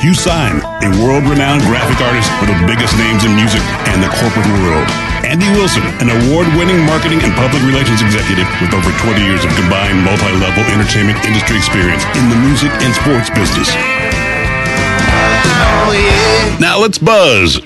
Hugh Syme, a world-renowned graphic artist for the biggest names in music and the corporate world. Andy Wilson, an award-winning marketing and public relations executive with over 20 years of combined multi-level entertainment industry experience in the music and sports business. Now let's buzz.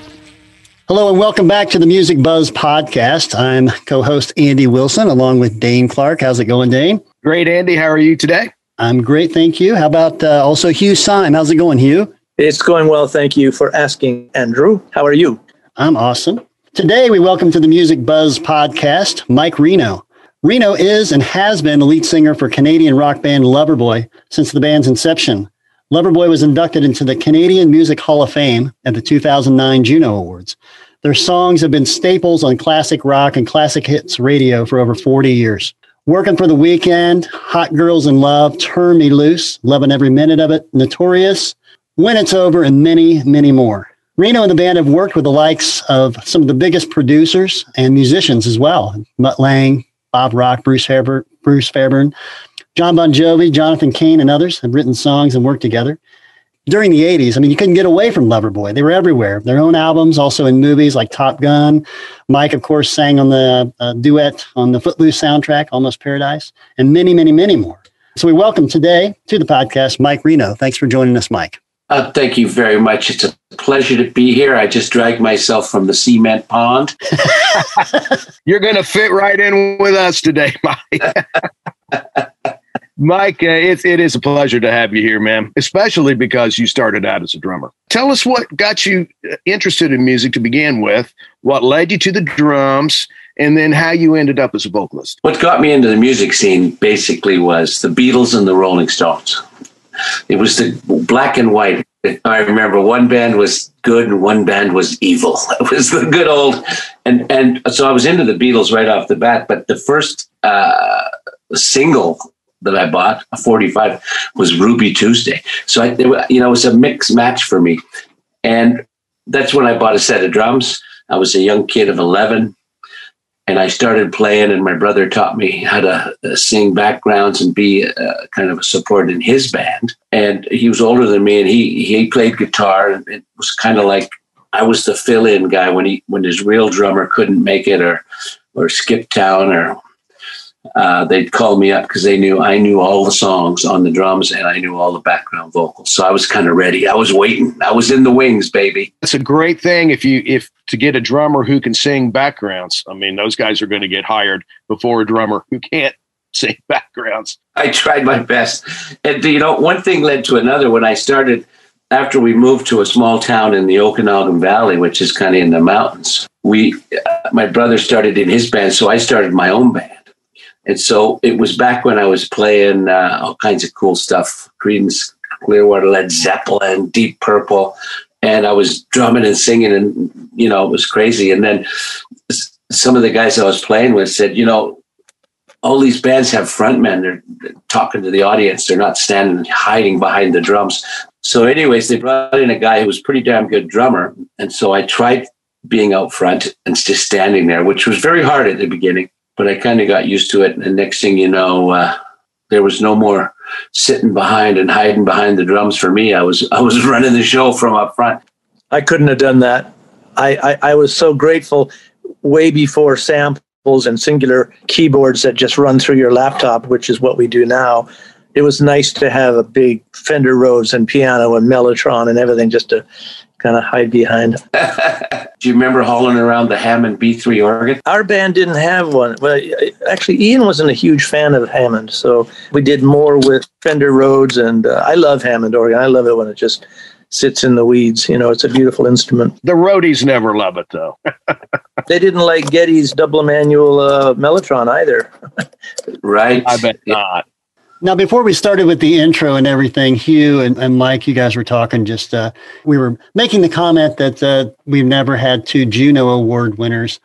Hello and welcome back to the Music Buzz podcast. I'm co-host Andy Wilson along with Dane Clark. How's it going, Dane? Great, Andy. How are you today? I'm great, thank you. How about uh, also Hugh Syme? How's it going, Hugh? It's going well. Thank you for asking, Andrew. How are you? I'm awesome. Today, we welcome to the Music Buzz podcast Mike Reno. Reno is and has been the lead singer for Canadian rock band Loverboy since the band's inception. Loverboy was inducted into the Canadian Music Hall of Fame at the 2009 Juno Awards. Their songs have been staples on classic rock and classic hits radio for over 40 years. Working for the weekend, Hot Girls in Love, Turn Me Loose, loving every minute of it, Notorious, When It's Over, and many, many more. Reno and the band have worked with the likes of some of the biggest producers and musicians as well. Mutt Lange, Bob Rock, Bruce Fairbairn, Bruce Fairbairn, Jon Bon Jovi, Jonathan Cain, and others have written songs and worked together. During the 80s, I mean, you couldn't get away from Loverboy. They were everywhere. Their own albums, also in movies like Top Gun. Mike, of course, sang on the uh, duet on the Footloose soundtrack, Almost Paradise, and many, many, many more. So we welcome today to the podcast Mike Reno. Thanks for joining us, Mike. Uh, thank you very much. It's a pleasure to be here. I just dragged myself from the cement pond. You're going to fit right in with us today, Mike. Mike, uh, it, it is a pleasure to have you here, man, especially because you started out as a drummer. Tell us what got you uh, interested in music to begin with, what led you to the drums, and then how you ended up as a vocalist. What got me into the music scene basically was the Beatles and the Rolling Stones. It was the black and white. I remember one band was good and one band was evil. It was the good old, and and so I was into the Beatles right off the bat. But the first uh, single that I bought, a 45, was Ruby Tuesday. So I, you know, it was a mixed match for me, and that's when I bought a set of drums. I was a young kid of 11 and I started playing, and my brother taught me how to uh, sing backgrounds and be uh, kind of a support in his band. And he was older than me, and he he played guitar, and it was kind of like I was the fill-in guy when he when his real drummer couldn't make it, or or Skip Town or uh, they'd call me up because they knew I knew all the songs on the drums and I knew all the background vocals. So I was kind of ready. I was waiting. I was in the wings, baby. It's a great thing if you if to get a drummer who can sing backgrounds. I mean, those guys are going to get hired before a drummer who can't sing backgrounds. I tried my best, and you know, one thing led to another. When I started, after we moved to a small town in the Okanagan Valley, which is kind of in the mountains, we, uh, my brother started in his band, so I started my own band and so it was back when I was playing uh, all kinds of cool stuff Creedence, Clearwater, Led Zeppelin, Deep Purple. And I was drumming and singing, and, you know, it was crazy. And then some of the guys I was playing with said, you know, all these bands have frontmen. They're talking to the audience. They're not standing hiding behind the drums. So, anyways, they brought in a guy who was pretty damn good drummer. And so I tried being out front and just standing there, which was very hard at the beginning but I kind of got used to it. And next thing you know, uh, there was no more sitting behind and hiding behind the drums for me. I was I was running the show from up front. I couldn't have done that. I, I, I was so grateful way before samples and singular keyboards that just run through your laptop, which is what we do now. It was nice to have a big Fender Rhodes and piano and Mellotron and everything just to kind of hide behind. Do you remember hauling around the Hammond B3 organ? Our band didn't have one. Well, actually, Ian wasn't a huge fan of Hammond, so we did more with Fender Rhodes, and uh, I love Hammond organ. I love it when it just sits in the weeds. You know, it's a beautiful instrument. The roadies never love it, though. they didn't like Geddy's double manual uh, Mellotron either. right. I bet not. Now, before we started with the intro and everything, Hugh and, and Mike, you guys were talking just, uh, we were making the comment that uh, we've never had two Juno Award winners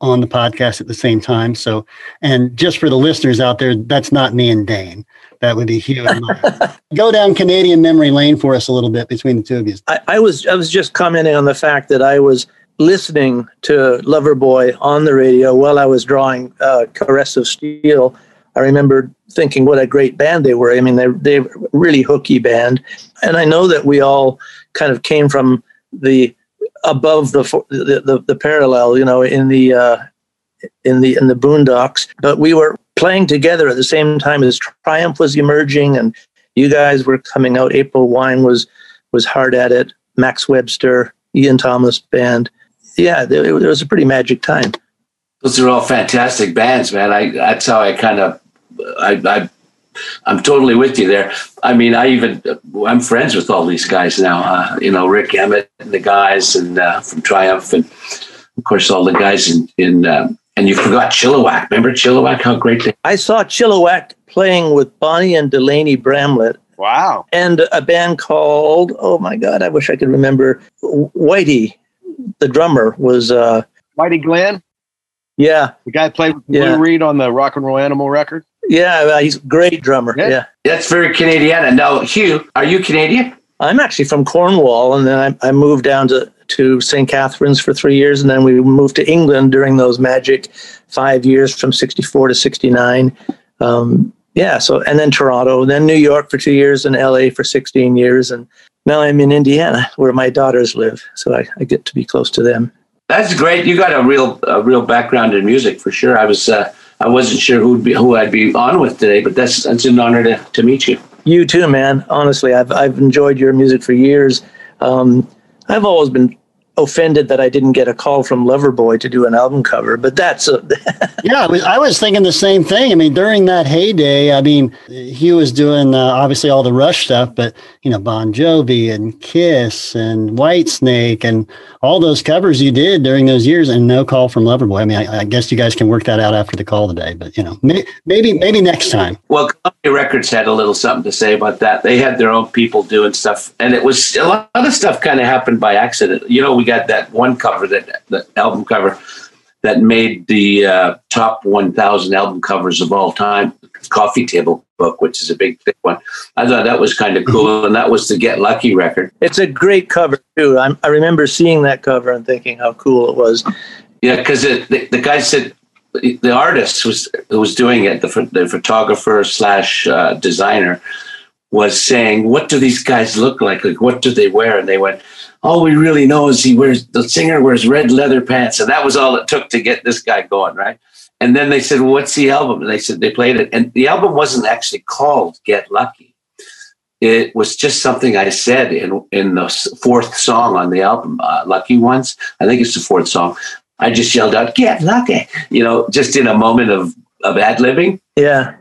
on the podcast at the same time. So, and just for the listeners out there, that's not me and Dane. That would be Hugh and Mike. Go down Canadian memory lane for us a little bit between the two of you. I, I was I was just commenting on the fact that I was listening to Loverboy on the radio while I was drawing uh, Caress of Steel I remember thinking what a great band they were. I mean, they they were really hooky band, and I know that we all kind of came from the above the the, the, the parallel, you know, in the uh, in the in the boondocks. But we were playing together at the same time as Triumph was emerging, and you guys were coming out. April Wine was was hard at it. Max Webster, Ian Thomas band. Yeah, it, it was a pretty magic time. Those are all fantastic bands, man. I that's how I kind of I, I I'm totally with you there. I mean, I even I'm friends with all these guys now. Uh, you know, Rik Emmett and the guys, and uh, from Triumph, and of course all the guys in in. Um, and you forgot Chilliwack. Remember Chilliwack? How great they! I saw Chilliwack playing with Bonnie and Delaney Bramlett. Wow! And a band called Oh my God! I wish I could remember. Whitey, the drummer, was uh, Whitey Glan. Yeah, the guy played with Lou yeah. Reed on the Rock and Roll Animal record. Yeah, he's a great drummer. Yeah. yeah. That's very Canadian. Now, Hugh, are you Canadian? I'm actually from Cornwall, and then I, I moved down to, to St. Catharines for three years, and then we moved to England during those magic five years from 64 to 69. Um, yeah, so, and then Toronto, then New York for two years, and LA for 16 years. And now I'm in Indiana, where my daughters live. So I, I get to be close to them. That's great. You got a real, a real background in music for sure. I was, uh, I wasn't sure who'd be, who I'd be on with today, but that's that's an honor to, to meet you. You too, man. Honestly, I've I've enjoyed your music for years. Um, I've always been offended that I didn't get a call from Loverboy to do an album cover, but that's a yeah. I was, I was thinking the same thing. I mean, during that heyday, I mean, he was doing uh, obviously all the Rush stuff, but you know, Bon Jovi and Kiss and Whitesnake and all those covers you did during those years, and no call from Loverboy. I mean, I, I guess you guys can work that out after the call today, but you know, may, maybe maybe next time. Well, Records had a little something to say about that. They had their own people doing stuff, and it was a lot of stuff kind of happened by accident. You know, we got that one cover, that the album cover that made the uh, top 1,000 album covers of all time. Coffee Table book, which is a big thick one. I thought that was kind of cool, and that was the Get Lucky record. It's a great cover too. I'm, i remember seeing that cover and thinking how cool it was. Yeah, because the, the guy said the artist was who was doing it, the, the photographer slash uh, designer, was saying, "What do these guys look like? Like, what do they wear?" And they went, all we really know is he wears the singer wears red leather pants, and that was all it took to get this guy going, right? And then they said, well, "What's the album?" And they said they played it, and the album wasn't actually called "Get Lucky." It was just something I said in in the fourth song on the album, uh, "Lucky Ones." I think it's the fourth song. I just yelled out, "Get lucky!" You know, just in a moment of of ad libbing. Yeah.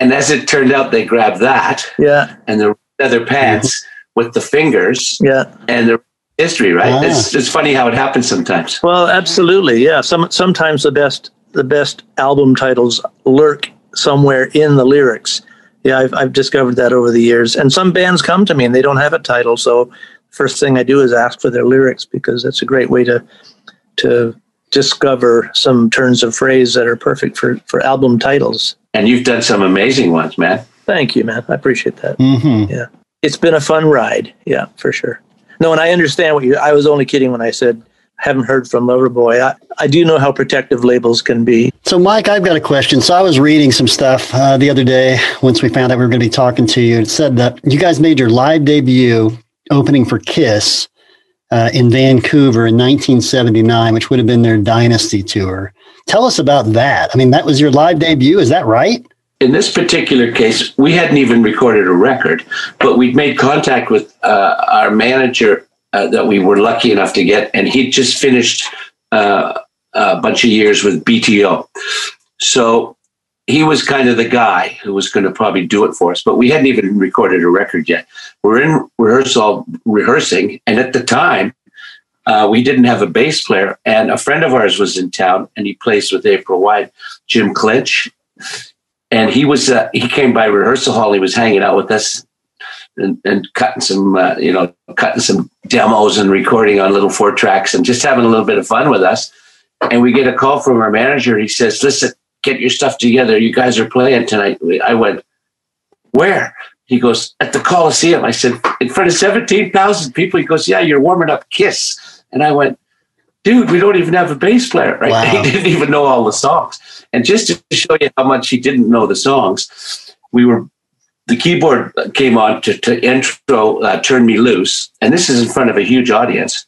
And as it turned out, they grabbed that. Yeah. And the leather pants with the fingers. Yeah. And the history, right? Ah. It's it's funny how it happens sometimes. Well, absolutely. Yeah. Some sometimes the best the best album titles lurk somewhere in the lyrics. Yeah, I've I've discovered that over the years. And some bands come to me and they don't have a title, so first thing I do is ask for their lyrics because that's a great way to to discover some turns of phrase that are perfect for for album titles. And you've done some amazing ones, man. Thank you, man. I appreciate that. hmm Yeah. It's been a fun ride. Yeah, for sure. No, and I understand what you I was only kidding when I said haven't heard from Loverboy. I, I do know how protective labels can be. So, Mike, I've got a question. So, I was reading some stuff uh, the other day once we found out we were going to be talking to you. It said that you guys made your live debut opening for Kiss uh, in Vancouver in 1979, which would have been their Dynasty tour. Tell us about that. I mean, that was your live debut. Is that right? In this particular case, we hadn't even recorded a record, but we'd made contact with uh, our manager uh, that we were lucky enough to get, and he'd just finished uh, a bunch of years with BTO. So he was kind of the guy who was going to probably do it for us, but we hadn't even recorded a record yet. We're in rehearsal, rehearsing, and at the time, uh, we didn't have a bass player, and a friend of ours was in town, and he plays with April Wine, Jim Clench, and he was uh, he came by rehearsal hall. He was hanging out with us and, and cutting some uh, you know cutting some demos and recording on little four tracks and just having a little bit of fun with us. And we get a call from our manager. He says, "Listen, get your stuff together. You guys are playing tonight." I went, "Where?" He goes, "At the Coliseum." I said, "In front of seventeen thousand people." He goes, "Yeah, you're warming up Kiss." And I went, dude, we don't even have a bass player, right? Wow. He didn't even know all the songs. And just to show you how much he didn't know the songs, we were the keyboard came on to, to intro uh, "Turn Me Loose," and this is in front of a huge audience.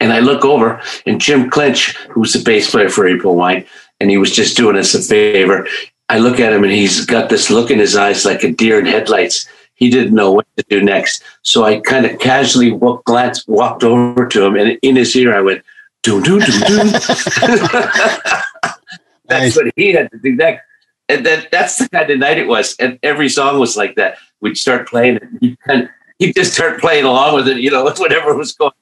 And I look over, and Jim Clench, who's the bass player for April Wine, and he was just doing us a favor. I look at him, and he's got this look in his eyes like a deer in headlights. He didn't know what to do next, so I kind of casually walk, glanced, walked over to him, and in his ear, I went, "Doom, doom, doom, doom." Nice. That's what he had to do next. And then that's the kind of night it was. And every song was like that. We'd start playing it. He'd, kind of, he'd just start playing along with it, you know, whatever was going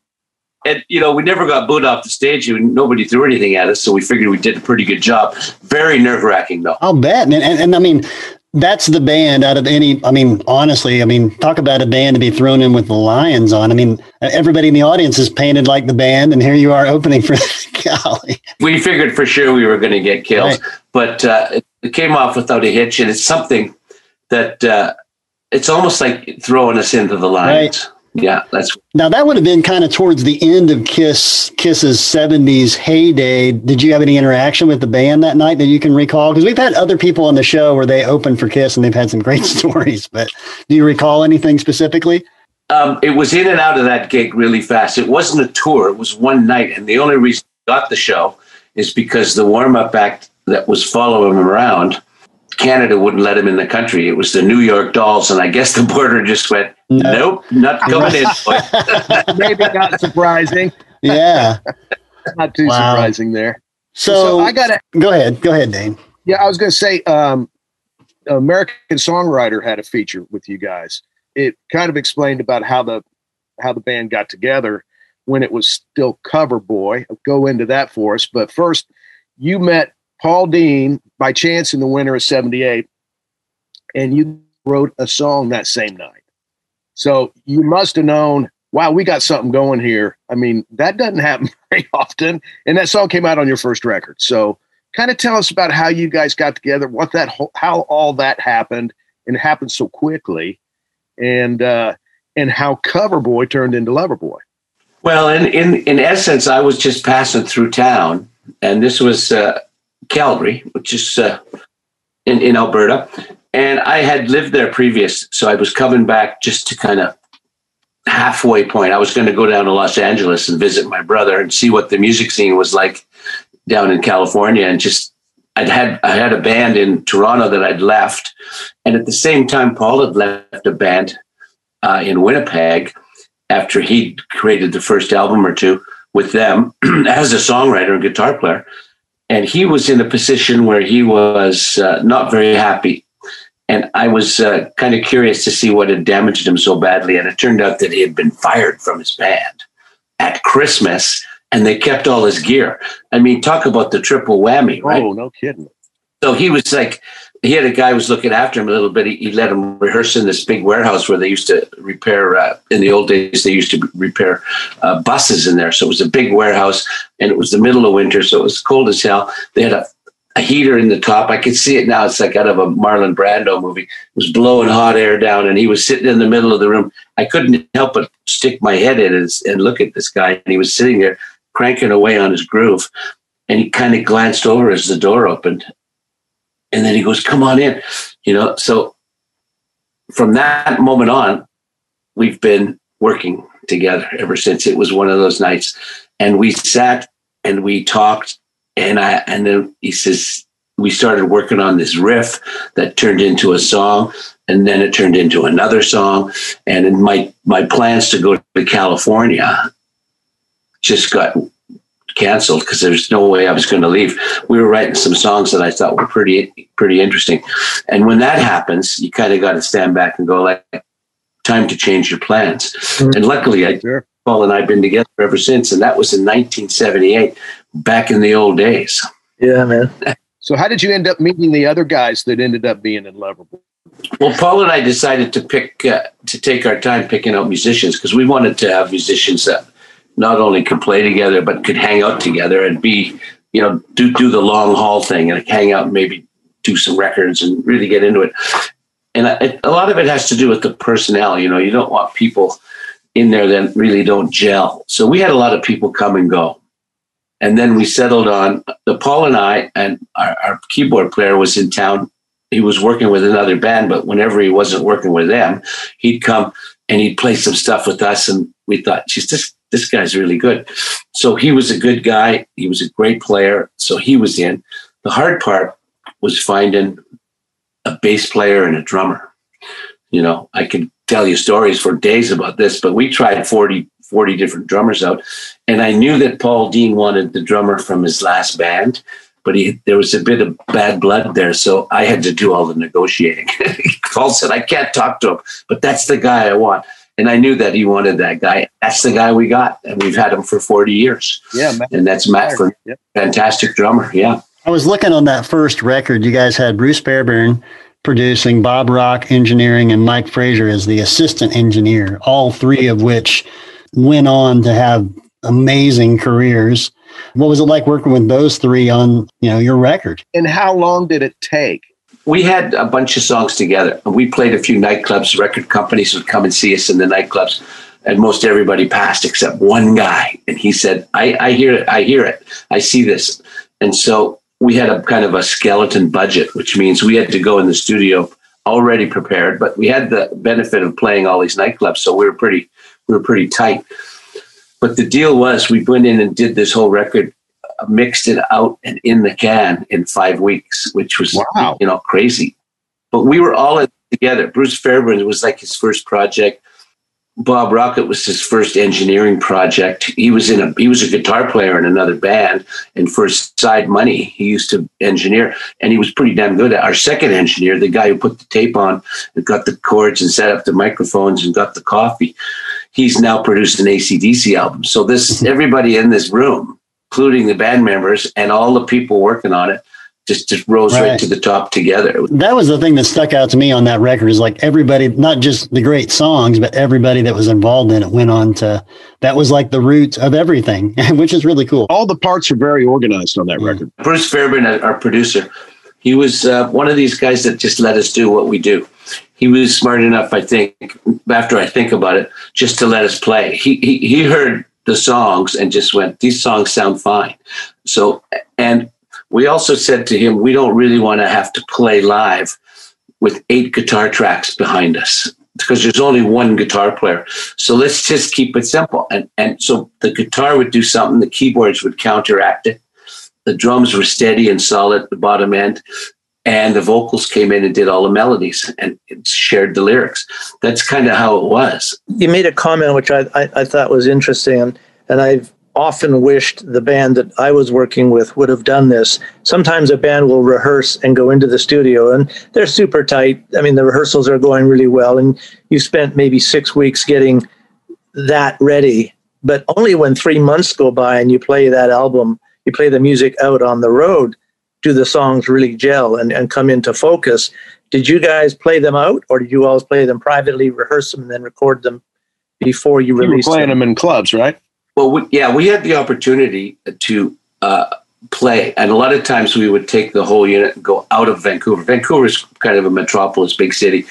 And, you know, we never got booed off the stage. and Nobody threw anything at us. So we figured we did a pretty good job. Very nerve wracking, though. I'll bet. And, and, and I mean, that's the band out of any, I mean, honestly, I mean, talk about a band to be thrown in with the Lions on. I mean, everybody in the audience is painted like the band, and here you are opening for golly. We figured for sure we were going to get killed. Right. But uh, it, it came off without a hitch. And it's something that uh, it's almost like throwing us into the lines. Yeah, that's Now that would have been kind of towards the end of Kiss Kiss's '70s heyday. Did you have any interaction with the band that night that you can recall? Because we've had other people on the show where they opened for Kiss and they've had some great stories. But do you recall anything specifically? um, it was in and out of that gig really fast. It wasn't a tour; it was one night, and the only reason we got the show is because the warm-up act that was following him around, Canada wouldn't let him in the country. It was the New York Dolls, and I guess the border just went, "Nope, not coming in." Maybe not surprising. Yeah. Not too Wow. surprising there. So, I got to go ahead. Go ahead, Dane. Yeah, I was going to say, um, American Songwriter had a feature with you guys. It kind of explained about how the how the band got together when it was still Cover Boy. Go into that for us, but first, you met Paul Dean by chance in the winter of '78, and you wrote a song that same night. So you must have known, wow, we got something going here. I mean, that doesn't happen very often, and that song came out on your first record. So kind of tell us about how you guys got together, what that whole, how all that happened, and it happened so quickly, and uh, and how Coverboy turned into Loverboy. Well, in, in in essence, I was just passing through town, and this was uh, Calgary, which is uh, in in Alberta, and I had lived there previous, so I was coming back just to kind of halfway point. I was going to go down to Los Angeles and visit my brother and see what the music scene was like down in California. And just, I'd had, I had a band in Toronto that I'd left. And at the same time, Paul had left a band uh, in Winnipeg after he'd created the first album or two with them as a songwriter and guitar player. And he was in a position where he was uh, not very happy and I was uh, kind of curious to see what had damaged him so badly. And it turned out that he had been fired from his band at Christmas and they kept all his gear. I mean, talk about the triple whammy, right? Oh, no kidding. So he was like, he had a guy who was looking after him a little bit. He, he let him rehearse in this big warehouse where they used to repair, uh, in the old days, they used to repair uh, buses in there. So it was a big warehouse and it was the middle of winter. So it was cold as hell. They had a a heater in the top. I could see it now. It's like out of a Marlon Brando movie. It was blowing hot air down, and he was sitting in the middle of the room. I couldn't help but stick my head in and, and look at this guy. And he was sitting there cranking away on his groove. And he kind of glanced over as the door opened. And then he goes, Come on in. You know, so from that moment on, we've been working together ever since. It was one of those nights. And we sat and we talked and I and then he says we started working on this riff that turned into a song and then it turned into another song and my my plans to go to California just got canceled because there's no way I was going to leave. We were writing some songs that I thought were pretty pretty interesting. And when that happens, you kind of got to stand back and go like time to change your plans. Mm-hmm. And luckily I sure. Paul and I've been together ever since and that was in 1978 back in the old days. Yeah, man. So, how did you end up meeting the other guys that ended up being in Loverboy? Well, Paul and I decided to pick uh, to take our time picking out musicians because we wanted to have musicians that not only could play together but could hang out together and be, you know, do do the long haul thing and hang out and maybe do some records and really get into it. And I, a lot of it has to do with the personnel. You know, you don't want people in there that really don't gel. So we had a lot of people come and go. And then we settled on the Paul and I, and our, our, keyboard player was in town. He was working with another band, but whenever he wasn't working with them, he'd come and he'd play some stuff with us. And we thought, she's this, this guy's really good. So he was a good guy. He was a great player. So he was in. The hard part was finding a bass player and a drummer. You know, I could tell you stories for days about this, but we tried 40, 40 different drummers out. And I knew that Paul Dean wanted the drummer from his last band, but he, there was a bit of bad blood there. So I had to do all the negotiating. Paul said, I can't talk to him, but that's the guy I want. And I knew that he wanted that guy. That's the guy we got. And we've had him for 40 years. Yeah. Matt and that's Matt for yep. fantastic drummer. Yeah. I was looking on that first record. You guys had Bruce Fairbairn producing, Bob Rock engineering, and Mike Fraser as the assistant engineer, all three of which went on to have amazing careers. What was it like working with those three on, you know, your record? And how long did it take? We had a bunch of songs together. We played a few nightclubs. Record companies would come and see us in the nightclubs, and most everybody passed except one guy. And he said, "I, I hear it. I hear it. I see this." And so we had a kind of a skeleton budget, which means we had to go in the studio already prepared, but we had the benefit of playing all these nightclubs, so we were pretty we were pretty tight. But the deal was we went in and did this whole record, mixed it out and in the can in five weeks, which was wow. you know crazy. But we were all together. Bruce Fairbairn was like his first project. Bob Rocket was his first engineering project. He was in a he was a guitar player in another band, and for side money, he used to engineer, and he was pretty damn good. At our second engineer, the guy who put the tape on and got the chords and set up the microphones and got the coffee, he's now produced an ACDC album. So this everybody in this room, including the band members and all the people working on it, just just rose right. right. to the top together. That was the thing that stuck out to me on that record is like everybody, not just the great songs, but everybody that was involved in it went on to. That was like the root of everything, which is really cool. All the parts are very organized on that yeah. record. Bruce Fairbairn, our producer, he was uh, one of these guys that just let us do what we do. He was smart enough, I think, after I think about it, just to let us play. He he, he heard the songs and just went, "These songs sound fine." So and we also said to him, we don't really want to have to play live with eight guitar tracks behind us because there's only one guitar player. So let's just keep it simple. And and so the guitar would do something, the keyboards would counteract it. The drums were steady and solid at the bottom end. And the vocals came in and did all the melodies and shared the lyrics. That's kind of how it was. You made a comment which I, I, I thought was interesting, and, and I've often wished the band that I was working with would have done this. Sometimes a band will rehearse and go into the studio and they're super tight. I mean, the rehearsals are going really well, and you spent maybe six weeks getting that ready. But only when three months go by and you play that album, you play the music out on the road, do the songs really gel and, and come into focus. Did you guys play them out or did you always play them privately, rehearse them, and then record them before you, You were release playing them? them in clubs, right? Well, we, yeah, we had the opportunity to uh, play, and a lot of times we would take the whole unit and go out of Vancouver. Vancouver is kind of a metropolis, big city,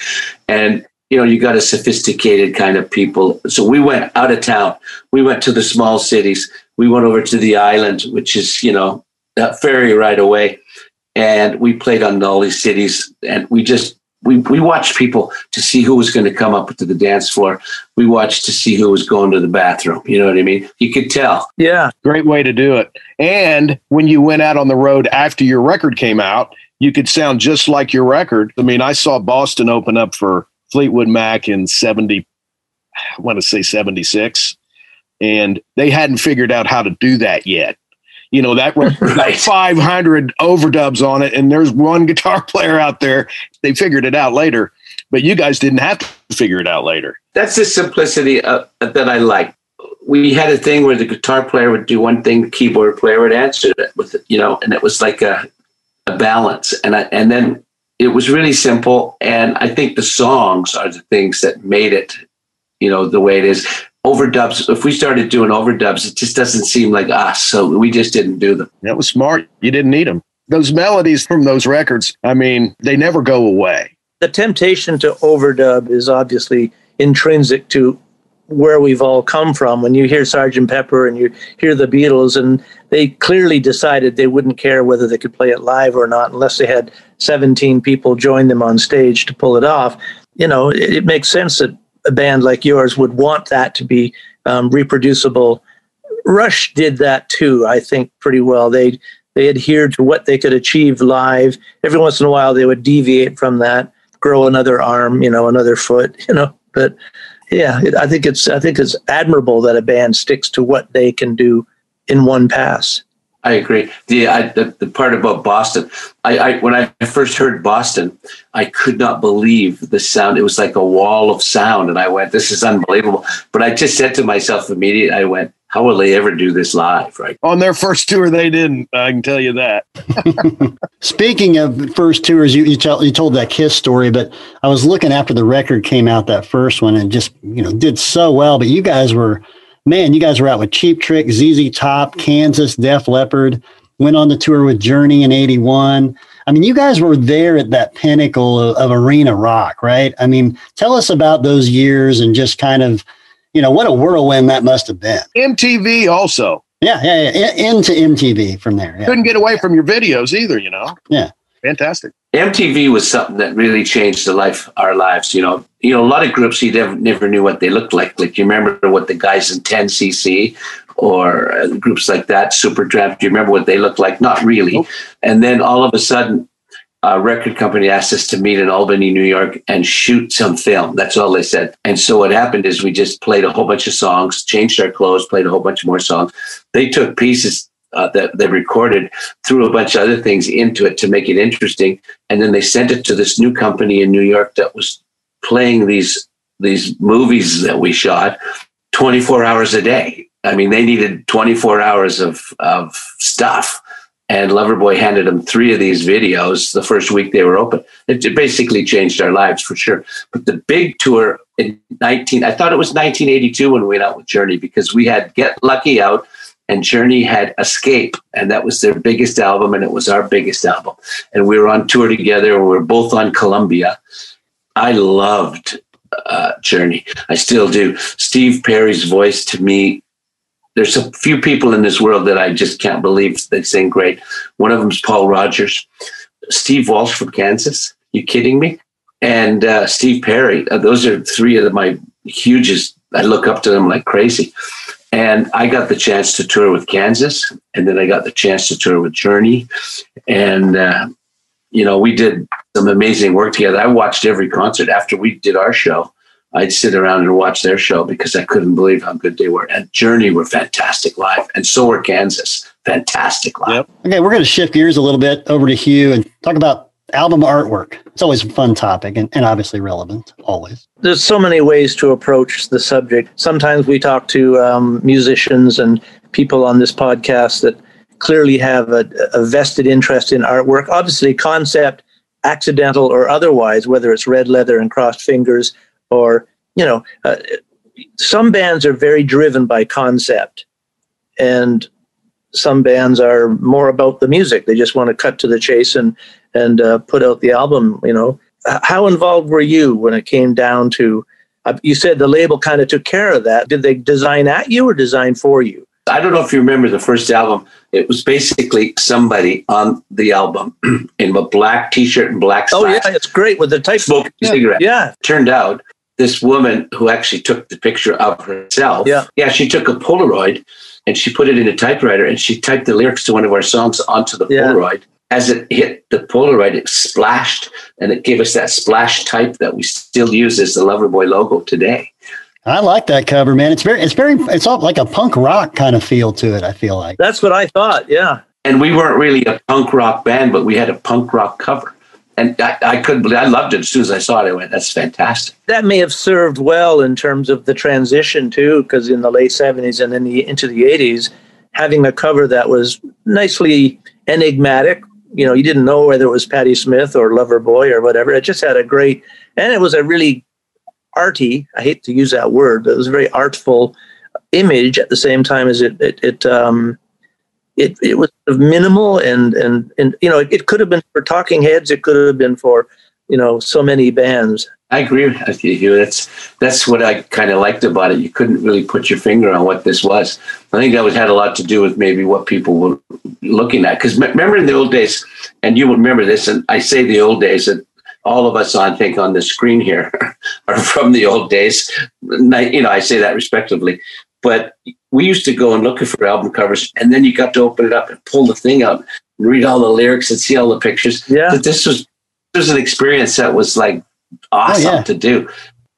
and you know you got a sophisticated kind of people. So we went out of town. We went to the small cities. We went over to the island, which is you know ferry right away, and we played on all these cities, and we just. We, we watched people to see who was going to come up to the dance floor. We watched to see who was going to the bathroom. You know what I mean? You could tell. Yeah. Great way to do it. And when you went out on the road after your record came out, you could sound just like your record. I mean, I saw Boston open up for Fleetwood Mac in 70, I want to say 76, and they hadn't figured out how to do that yet. You know, that record Right. 500 overdubs on it, and there's one guitar player out there. They figured it out later, but you guys didn't have to figure it out later. that's the simplicity uh, that I like. We had a thing where the guitar player would do one thing, the keyboard player would answer it with, you know, and it was like a, a balance. And I, and then it was really simple. And I think the songs are the things that made it, you know, the way it is. Overdubs. If we started doing overdubs, it just doesn't seem like us. So we just didn't do them. That was smart. You didn't need them. Those melodies from those records, I mean, they never go away. the temptation to overdub is obviously intrinsic to where we've all come from. When you hear Sergeant Pepper and you hear the Beatles, and they clearly decided they wouldn't care whether they could play it live or not unless they had 17 people join them on stage to pull it off. You know, it, it makes sense that a band like yours would want that to be um, reproducible. Rush did that too, I think, pretty well. They they adhered to what they could achieve live. Every once in a while, they would deviate from that, grow another arm, you know, another foot, you know. But yeah, it, I think it's I think it's admirable that a band sticks to what they can do in one pass. I agree. The, I, the the part about Boston, I, I when I first heard Boston, I could not believe the sound. It was like a wall of sound, and I went, "This is unbelievable." But I just said to myself immediately, I went, "How will they ever do this live?" Right? On their first tour, they didn't. I can tell you that. Speaking of first tours, you you, tell, you told that Kiss story, but I was looking after the record came out, that first one, and just you know did so well. But you guys were, man, you guys were out with Cheap Trick, ZZ Top, Kansas, Def Leppard. Went on the tour with Journey in '81. I mean, you guys were there at that pinnacle of, of arena rock, right? I mean, tell us about those years and just kind of, you know, what a whirlwind that must have been. MTV also Yeah, yeah, yeah. In- into MTV from there. Yeah. couldn't get away from your videos either. You know. Yeah. Fantastic. MTV was something that really changed the life our lives. You know, you know, a lot of groups you never never knew what they looked like. Like you remember what the guys in 10cc or uh, groups like that, Supertramp. Do you remember what they looked like? Not really. And then all of a sudden, a record company asked us to meet in Albany, New York, and shoot some film. That's all they said. And so what happened is we just played a whole bunch of songs, changed our clothes, played a whole bunch more songs. They took pieces uh, that they recorded, threw a bunch of other things into it to make it interesting, and then they sent it to this new company in New York that was playing these these movies that we shot 24 hours a day. I mean, they needed 24 hours of of stuff. And Loverboy handed them three of these videos the first week they were open. It it basically changed our lives for sure. But the big tour in 19, I thought it was 1982 when we went out with Journey because we had Get Lucky out and Journey had Escape, and that was their biggest album, and it was our biggest album. And we were on tour together, we were both on Columbia. I loved uh, Journey. I still do. Steve Perry's voice to me, there's a few people in this world that I just can't believe they sing great. One of them is Paul Rodgers. Steve Walsh from Kansas. You kidding me? and uh, Steve Perry. Uh, those are three of my hugest. I look up to them like crazy. And I got the chance to tour with Kansas, and then I got the chance to tour with Journey, and uh, you know we did some amazing work together. I watched every concert after we did our show. I'd sit around and watch their show because I couldn't believe how good they were. And Journey were fantastic live, and so were Kansas, fantastic live. Yep. Okay, we're going to shift gears a little bit over to Hugh and talk about album artwork. It's always a fun topic and, and obviously relevant, always. There's so many ways to approach the subject. Sometimes we talk to um, musicians and people on this podcast that clearly have a, a vested interest in artwork. Obviously, concept, accidental or otherwise, whether it's red leather and crossed fingers or, you know, uh, some bands are very driven by concept. And some bands are more about the music. They just want to cut to the chase and and uh, put out the album. You know, how involved were you when it came down to? Uh, you said the label kind of took care of that. Did they design at you or design for you? I don't know if you remember the first album. It was basically somebody on the album in a black T-shirt and black. Oh yeah, it's great with the type smoking yeah. cigarette. Yeah, turned out this woman who actually took the picture of herself. Yeah, yeah, she took a Polaroid and she put it in a typewriter and she typed the lyrics to one of our songs onto the yeah. Polaroid. As it hit the Polaroid, it splashed and it gave us that splash type that we still use as the Loverboy logo today. I like that cover, man. It's very, it's very, it's all like a punk rock kind of feel to it. I feel like that's what I thought. Yeah. And we weren't really a punk rock band, but we had a punk rock cover and I, I, couldn't believe I loved it as soon as I saw it. I went, "That's fantastic." That may have served well in terms of the transition too, because in the late seventies and then the, into the eighties, having a cover that was nicely enigmatic. You know, you didn't know whether it was Patti Smith or Loverboy or whatever. It just had a great, and it was a really arty. I hate to use that word, but it was a very artful image at the same time as it it, it um, it, it was minimal and, and, and, you know, it, it could have been for Talking Heads. It could have been for, you know, so many bands. I agree with you. That's that's what I kind of liked about it. You couldn't really put your finger on what this was. I think that was had a lot to do with maybe what people were looking at. Because remember in the old days, and you will remember this, and I say the old days that all of us I think on the screen here are from the old days. You know, I say that respectively. But we used to go and look for album covers, and then you got to open it up and pull the thing out and read all the lyrics and see all the pictures. Yeah, but this was this was an experience that was like awesome oh, yeah. to do.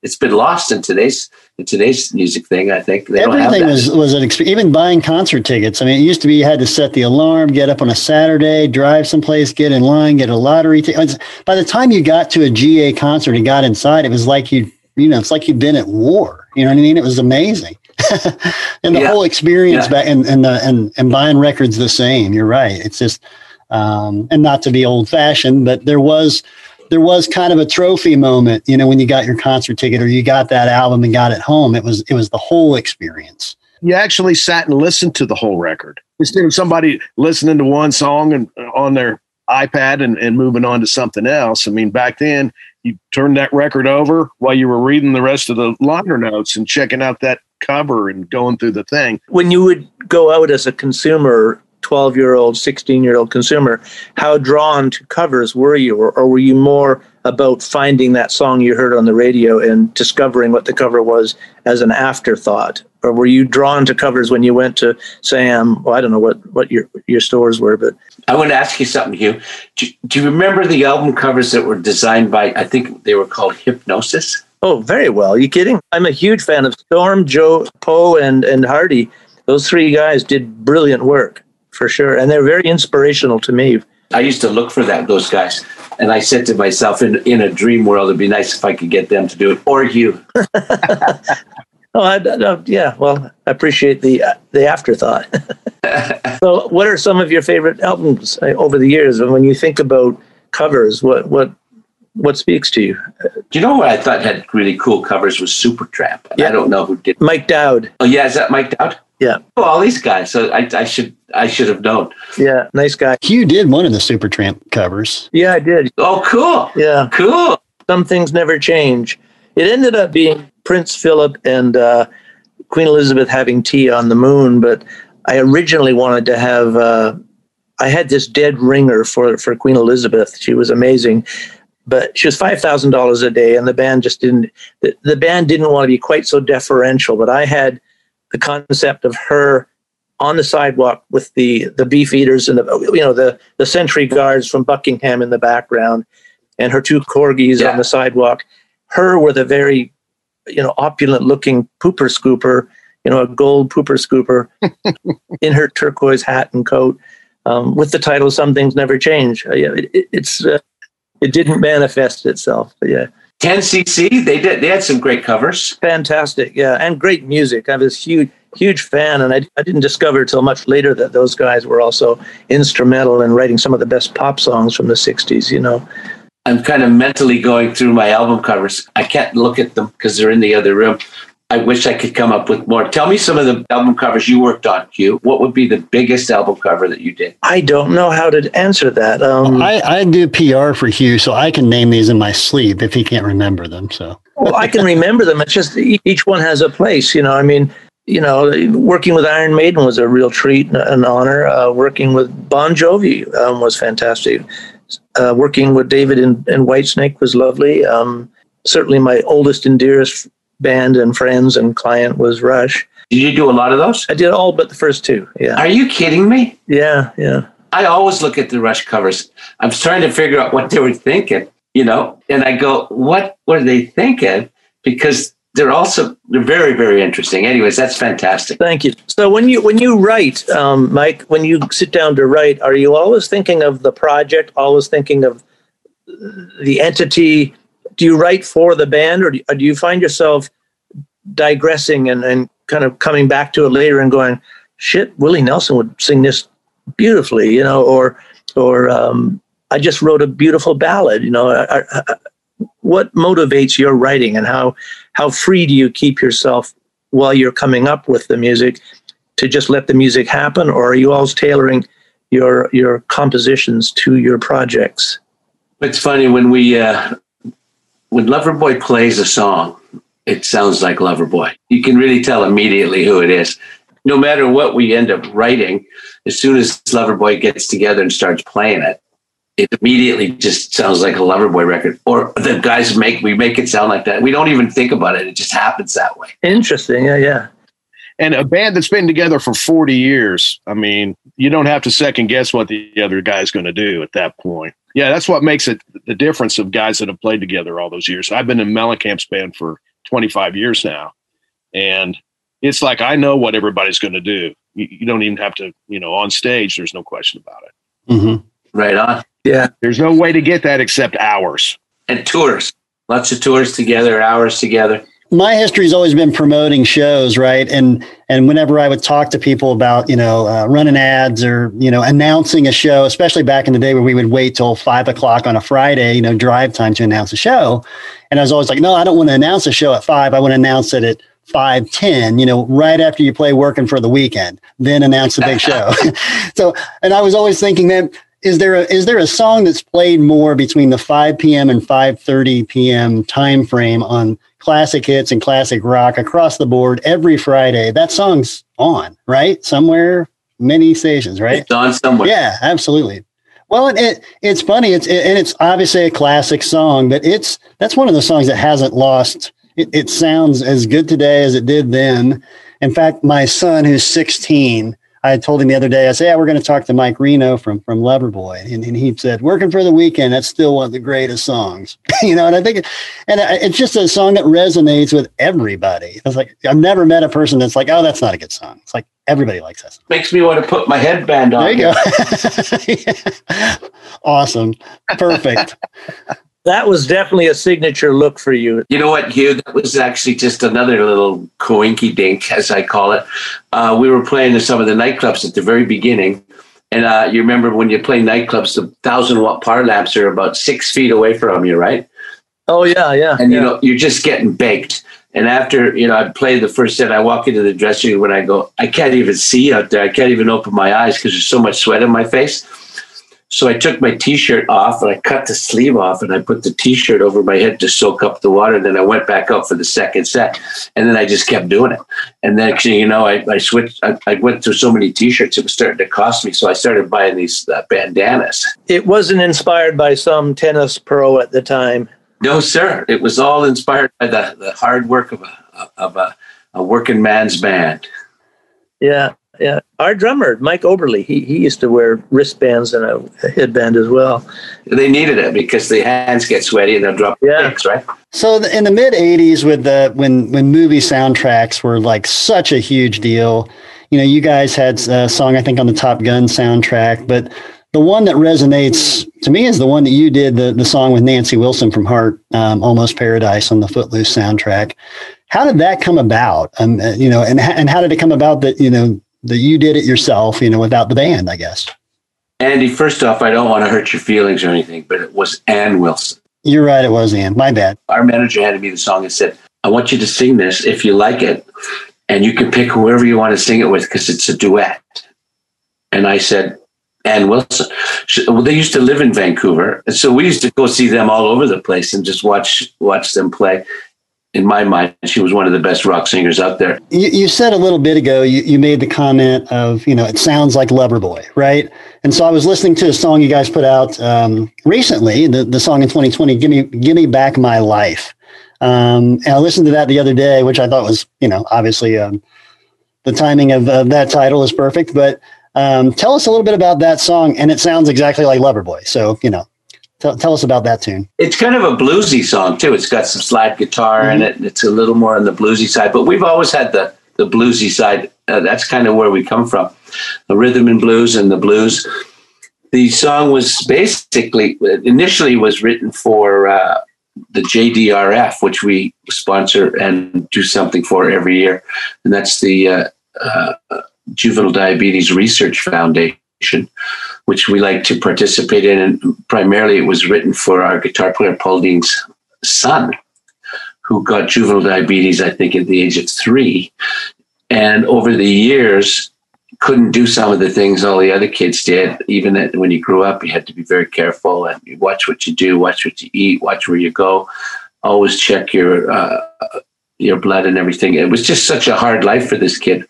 It's been lost in today's in today's music thing. I think they everything was was an experience. Even buying concert tickets. I mean, it used to be you had to set the alarm, get up on a Saturday, drive someplace, get in line, get a lottery ticket. By the time you got to a GA concert and got inside, it was like you you know, it's like you'd been at war. You know what I mean? It was amazing. and the yeah. whole experience yeah. back and and the and and buying records the same. You're right. It's just um, and not to be old fashioned, but there was there was kind of a trophy moment, you know, when you got your concert ticket or you got that album and got it home. It was it was the whole experience. You actually sat and listened to the whole record instead of somebody listening to one song and uh, on their iPad and, and moving on to something else. I mean, back then you turned that record over while you were reading the rest of the liner notes and checking out that cover and going through the thing. When you would go out as a consumer, 12 year old, 16 year old consumer, how drawn to covers were you? Or, or, were you more about finding that song you heard on the radio and discovering what the cover was as an afterthought? Or were you drawn to covers when you went to Sam? Well, I don't know what, what your, your stores were, but. I want to ask you something, Hugh. Do, do you remember the album covers that were designed by, I think they were called Hipgnosis? Oh, very well. Are you kidding? I'm a huge fan of Storm, Joe, Po, and and Hardy. Those three guys did brilliant work for sure, and they're very inspirational to me. I used to look for that those guys, and I said to myself, in in a dream world, it'd be nice if I could get them to do it, or you. oh, I, I, yeah. Well, I appreciate the uh, the afterthought. so, what are some of your favorite albums uh, over the years? And when you think about covers, what what what speaks to you? Do you know what I thought had really cool covers was Supertramp? Yeah. I don't know who did. Mike Doud. Oh yeah, is that Mike Doud? Yeah. Oh, all these guys. So I, I should I should have known. Yeah, nice guy. Hugh did one of the Supertramp covers. Yeah, I did. Oh, cool. Yeah, cool. Some things never change. It ended up being Prince Philip and uh, Queen Elizabeth having tea on the moon, but I originally wanted to have. Uh, I had this dead ringer for for Queen Elizabeth. She was amazing, but she was five thousand dollars a day, and the band just didn't. The, the band didn't want to be quite so deferential, but I had the concept of her on the sidewalk with the the beef eaters and the you know the the sentry guards from Buckingham in the background, and her two corgis Yeah. on the sidewalk. Her with a very you know opulent looking pooper scooper, you know a gold pooper scooper, in her turquoise hat and coat, um, with the title "Some Things Never Change." Uh, yeah, it, it, it's uh, it didn't manifest itself, but yeah. 10cc, they did. They had some great covers. Fantastic, yeah, and great music. I was huge, huge fan, and I, I didn't discover till much later that those guys were also instrumental in writing some of the best pop songs from the '60s. You know, I'm kind of mentally going through my album covers. I can't look at them because they're in the other room. I wish I could come up with more. Tell me some of the album covers you worked on, Hugh. What would be the biggest album cover that you did? I don't know how to answer that. Um, I, I do PR for Hugh, so I can name these in my sleep if he can't remember them. So well, I can remember them. It's just each one has a place. You know, I mean, you know, working with Iron Maiden was a real treat and an honor. Uh, working with Bon Jovi um, was fantastic. Uh, working with David and, and Whitesnake was lovely. Um, certainly, my oldest and dearest band and friends and client was Rush. Did you do a lot of those? I did all but the first two. Yeah, Are you kidding me? yeah, yeah. I always look at the Rush covers. I'm trying to figure out what they were thinking, you know, and I go, what were they thinking? Because they're also they're very very interesting. Anyways, that's fantastic. Thank you. So when you when you write, um, Mike, when you sit down to write, are you always thinking of the project? Always thinking of the entity? Do you write for the band, or do, or do you find yourself digressing and, and kind of coming back to it later and going, "Shit, Willie Nelson would sing this beautifully," you know, or or um, I just wrote a beautiful ballad, you know. I, I, what motivates your writing, and how how free do you keep yourself while you're coming up with the music to just let the music happen, or are you always tailoring your your compositions to your projects? It's funny when we uh, when Loverboy plays a song, it sounds like Loverboy. You can really tell immediately who it is. No matter what we end up writing, as soon as Loverboy gets together and starts playing it, it immediately just sounds like a Loverboy record. Or the guys make we make it sound like that. We don't even think about it; it just happens that way. Interesting. Yeah, yeah. And a band that's been together for 40 years, I mean, you don't have to second guess what the other guy's going to do at that point. Yeah, that's what makes it the difference of guys that have played together all those years. I've been in Mellencamp's band for 25 years now, and it's like I know what everybody's going to do. You, you don't even have to, you know, on stage, there's no question about it. mhm. Right on. Yeah. There's no way to get that except hours. And tours, lots of tours together, hours together. My history has always been promoting shows, right? And and whenever I would talk to people about you know uh, running ads or you know announcing a show, especially back in the day where we would wait till five o'clock on a Friday, you know, drive time to announce a show, and I was always like, no, I don't want to announce a show at five. I want to announce it at five ten. You know, right after you play "Working for the Weekend," then announce the big show. so, and I was always thinking, man. Is there a is there a song that's played more between the 5 p.m. and 5:30 p.m. time frame on classic hits and classic rock across the board every Friday. That song's on, right? Somewhere, many stations, right? It's on somewhere. Yeah, absolutely. Well, it, it it's funny. It's and it's obviously a classic song, but it's that's one of the songs that hasn't lost. It, it sounds as good today as it did then. In fact, my son, who's 16, I told him the other day. I said, "Yeah, we're going to talk to Mike Reno from from Loverboy," and, and he said, "Working for the Weekend. That's still one of the greatest songs." you know, and I think, and I- it's just a song that resonates with everybody. It's like I've never met a person that's like, "Oh, that's not a good song." It's like everybody likes that song. Makes me want to put my headband on. There you go. awesome. Perfect. That was definitely a signature look for you. You know what, Hugh? That was actually just another little coinky dink, as I call it. Uh, we were playing in some of the nightclubs at the very beginning. And uh, you remember when you play nightclubs, the thousand watt power lamps are about six feet away from you, right? Oh yeah, yeah. And you yeah. know, you're just getting baked. And after, you know, I played the first set, I walk into the dressing room and I go, I can't even see out there. I can't even open my eyes because there's so much sweat in my face. So I took my t-shirt off and I cut the sleeve off and I put the t-shirt over my head to soak up the water. And Then I went back up for the second set, and then I just kept doing it. And then actually, you know, I, I switched. I, I, went through so many t-shirts it was starting to cost me. So I started buying these uh, bandanas. It wasn't inspired by some tennis pro at the time. No, sir. It was all inspired by the, the hard work of a of a, a working man's band. Yeah, yeah. Our drummer, Mike Oberly, he, he used to wear wristbands and a, a headband as well. They needed it because the hands get sweaty and they'll drop yeah. picks, right? So in the mid '80s, with the when when movie soundtracks were like such a huge deal, you know, you guys had a song I think on the Top Gun soundtrack, but the one that resonates to me is the one that you did the the song with Nancy Wilson from Heart, um, "Almost Paradise" on the Footloose soundtrack. How did that come about? Um, uh, you know, and and how did it come about that you know that you did it yourself? You know, without the band, I guess. Andy, first off, I don't want to hurt your feelings or anything, but it was Ann Wilson. You're right. It was Ann. My bad. Our manager handed me the song and said, "I want you to sing this if you like it, and you can pick whoever you want to sing it with because it's a duet." And I said, Ann Wilson. She, well, they used to live in Vancouver, and so we used to go see them all over the place and just watch watch them play in my mind, she was one of the best rock singers out there. You, you said a little bit ago, you, you made the comment of, you know, it sounds like Loverboy, right? And so I was listening to a song you guys put out um, recently, the, the song in 2020, Give Me, Give Me Back My Life. Um, and I listened to that the other day, which I thought was, you know, obviously um, the timing of, of that title is perfect. But um, tell us a little bit about that song. And it sounds exactly like Loverboy. So, you know, Tell, tell us about that tune. It's kind of a bluesy song too. It's got some slide guitar mm-hmm. in it. It's a little more on the bluesy side, but we've always had the the bluesy side. Uh, that's kind of where we come from, the rhythm and blues and the blues. The song was basically initially was written for uh, the JDRF, which we sponsor and do something for every year, and that's the uh, uh Juvenile Diabetes Research Foundation which we like to participate in. And primarily, it was written for our guitar player Paul Dean's son, who got juvenile diabetes, I think, at the age of three. And over the years, couldn't do some of the things all the other kids did. Even when you grew up, you had to be very careful and watch what you do, watch what you eat, watch where you go. Always check your uh, your blood and everything. It was just such a hard life for this kid.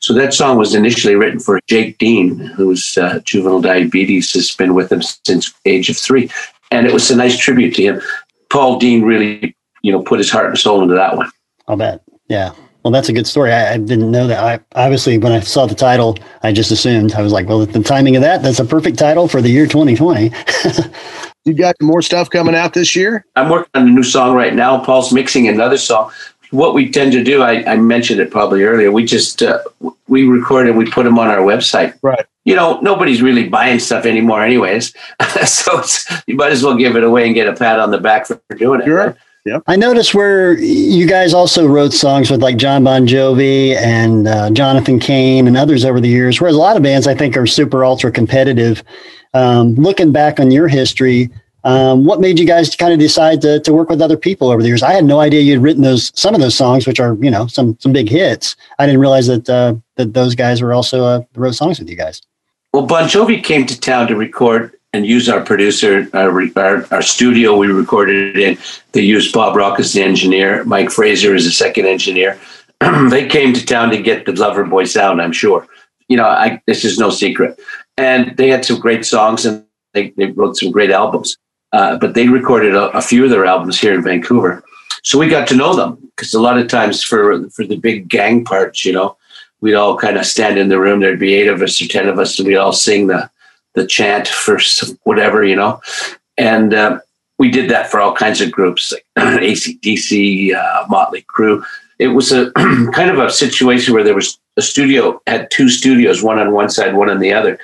So that song was initially written for Jake Dean, whose uh, juvenile diabetes has been with him since age of three, and it was a nice tribute to him. Paul Dean really, you know, put his heart and soul into that one. I'll bet. Yeah. Well, that's a good story. I, I, didn't know that. I obviously, when I saw the title, I just assumed I was like, well, the timing of that, that's a perfect title for the year 2020. you got more stuff coming out this year? I'm working on a new song right now. Paul's mixing another song what we tend to do, I, I mentioned it probably earlier. We just uh, we record and we put them on our website. Right. You know, nobody's really buying stuff anymore, anyways. so you might as well give it away and get a pat on the back for doing it. Sure. Right? Yep. I noticed where you guys also wrote songs with like Jon Bon Jovi and uh, Jonathan Cain and others over the years. Whereas a lot of bands I think are super ultra competitive. Um, looking back on your history, um, what made you guys kind of decide to, to work with other people over the years? I had no idea you'd written those some of those songs, which are you know some some big hits. I didn't realize that uh, that those guys were also uh, wrote songs with you guys. Well, Bon Jovi came to town to record and use our producer, our, our, our studio we recorded in. They used Bob Rock as the engineer, Mike Fraser as the second engineer. they came to town to get the Loverboy sound, I'm sure. You know, I, this is no secret. And they had some great songs and they, they wrote some great albums. Uh, but they recorded a, a, few of their albums here in Vancouver. So we got to know them because a lot of times for for the big gang parts, you know, we'd all kind of stand in the room. There'd be eight of us or ten of us, and we'd all sing the the chant for whatever, you know. And uh, we did that for all kinds of groups, like ACDC, uh, Motley Crue. It was a kind of a situation where there was a studio had two studios, one on one side, one on the other,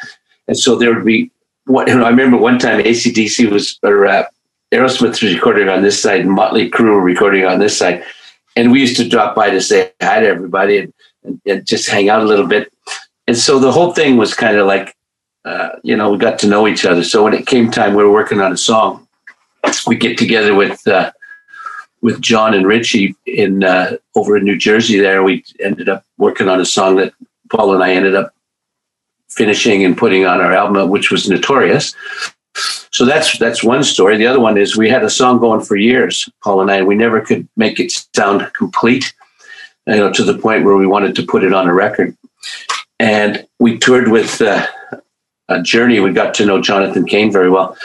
and so there would be what I remember one time ACDC was or uh, Aerosmith was recording on this side, and Motley Crue were recording on this side, and we used to drop by to say hi to everybody and, and, and just hang out a little bit. And so the whole thing was kind of like, uh, you know, we got to know each other. So when it came time, we were working on a song. We get together with uh, with Jon and Richie in uh, over in New Jersey. There, we ended up working on a song that Paul and I ended up finishing and putting on our album, which was notorious. So that's that's one story. The other one is we had a song going for years, Paul and I. We never could make it sound complete, you know, to the point where we wanted to put it on a record. And we toured with uh, a Journey. We got to know Jonathan Cain very well,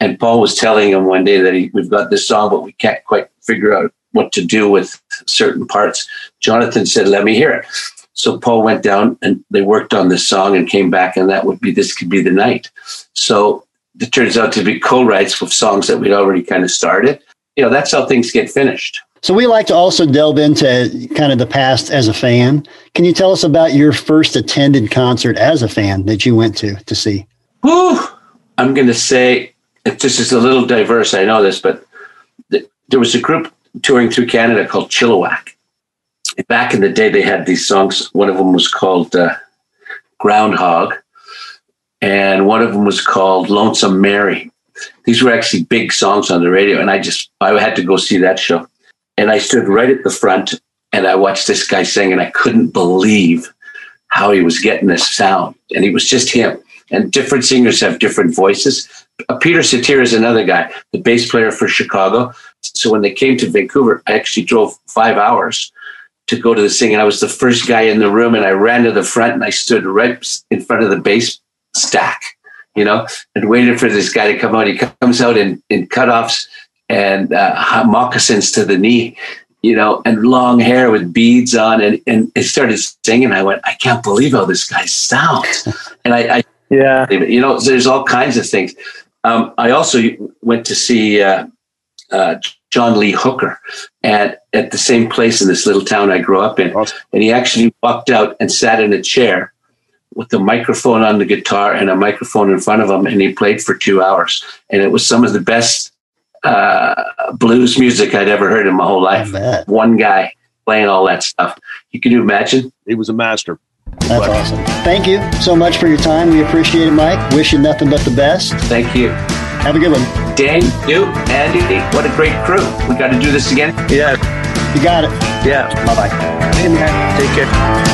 and Paul was telling him one day that he, we've got this song, but we can't quite figure out what to do with certain parts. Jonathan said, "Let me hear it." So Paul went down and they worked on this song and came back, and that would be "This Could Be the Night." So it turns out to be co-writes with songs that we'd already kind of started. You know, that's how things get finished. So we like to also delve into kind of the past as a fan. Can you tell us about your first attended concert as a fan that you went to to see? Whew, I'm going to say just is a little diverse. I know this, but th- there was a group touring through Canada called Chilliwack. Back in the day, they had these songs. One of them was called uh, Groundhog, and one of them was called Lonesome Mary. These were actually big songs on the radio, and I just I had to go see that show. And I stood right at the front, and I watched this guy sing, and I couldn't believe how he was getting this sound, and he was just him. And different singers have different voices. Uh, Peter Cetera is another guy, the bass player for Chicago. So when they came to Vancouver, I actually drove five hours to go to the singing. I was the first guy in the room, and I ran to the front and I stood right in front of the bass stack, you know, and waited for this guy to come out. He comes out in, in cutoffs and uh, moccasins to the knee, you know, and long hair with beads on. And, and it started singing. I went, I can't believe how this guy sounds. and I, I yeah, you know, there's all kinds of things. Um, I also went to see uh, uh, John Lee Hooker at, at the same place in this little town I grew up in. Awesome. And he actually walked out and sat in a chair with the microphone on the guitar and a microphone in front of him, and he played for two hours. And it was some of the best uh, blues music I'd ever heard in my whole life. One guy playing all that stuff. You can you imagine? He was a master. That's awesome. Thank you so much for your time. We appreciate it, Mike. Wish you nothing but the best. Thank you. Have a good one. Dan, you, Andy, what a great crew. We got to do this again. Yeah. You got it. Yeah. Bye bye. Take care.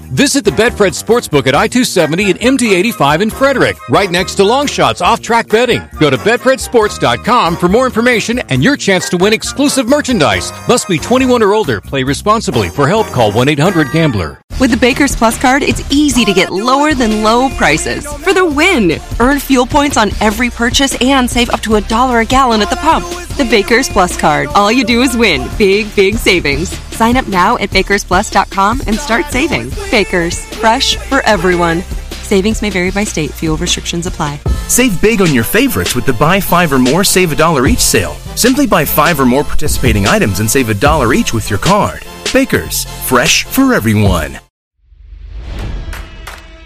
Visit the Betfred Sportsbook at I-270 and MD-85 in Frederick, right next to Longshots off-track betting. Go to betfredsports.com for more information and your chance to win exclusive merchandise. Must be 21 or older. Play responsibly. For help, call 1-800-GAMBLER. With the Baker's Plus card, it's easy to get lower than low prices for the win. Earn fuel points on every purchase and save up to a dollar a gallon at the pump. The Baker's Plus card. All you do is win. Big, big savings. Sign up now at bakersplus.com and start saving. Baker's, fresh for everyone. Savings may vary by state. Fuel restrictions apply. Save big on your favorites with the buy five or more, save a dollar each sale. Simply buy five or more participating items and save a dollar each with your card. Baker's, fresh for everyone.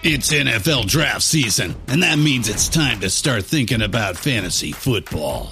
It's NFL draft season, and that means it's time to start thinking about fantasy football.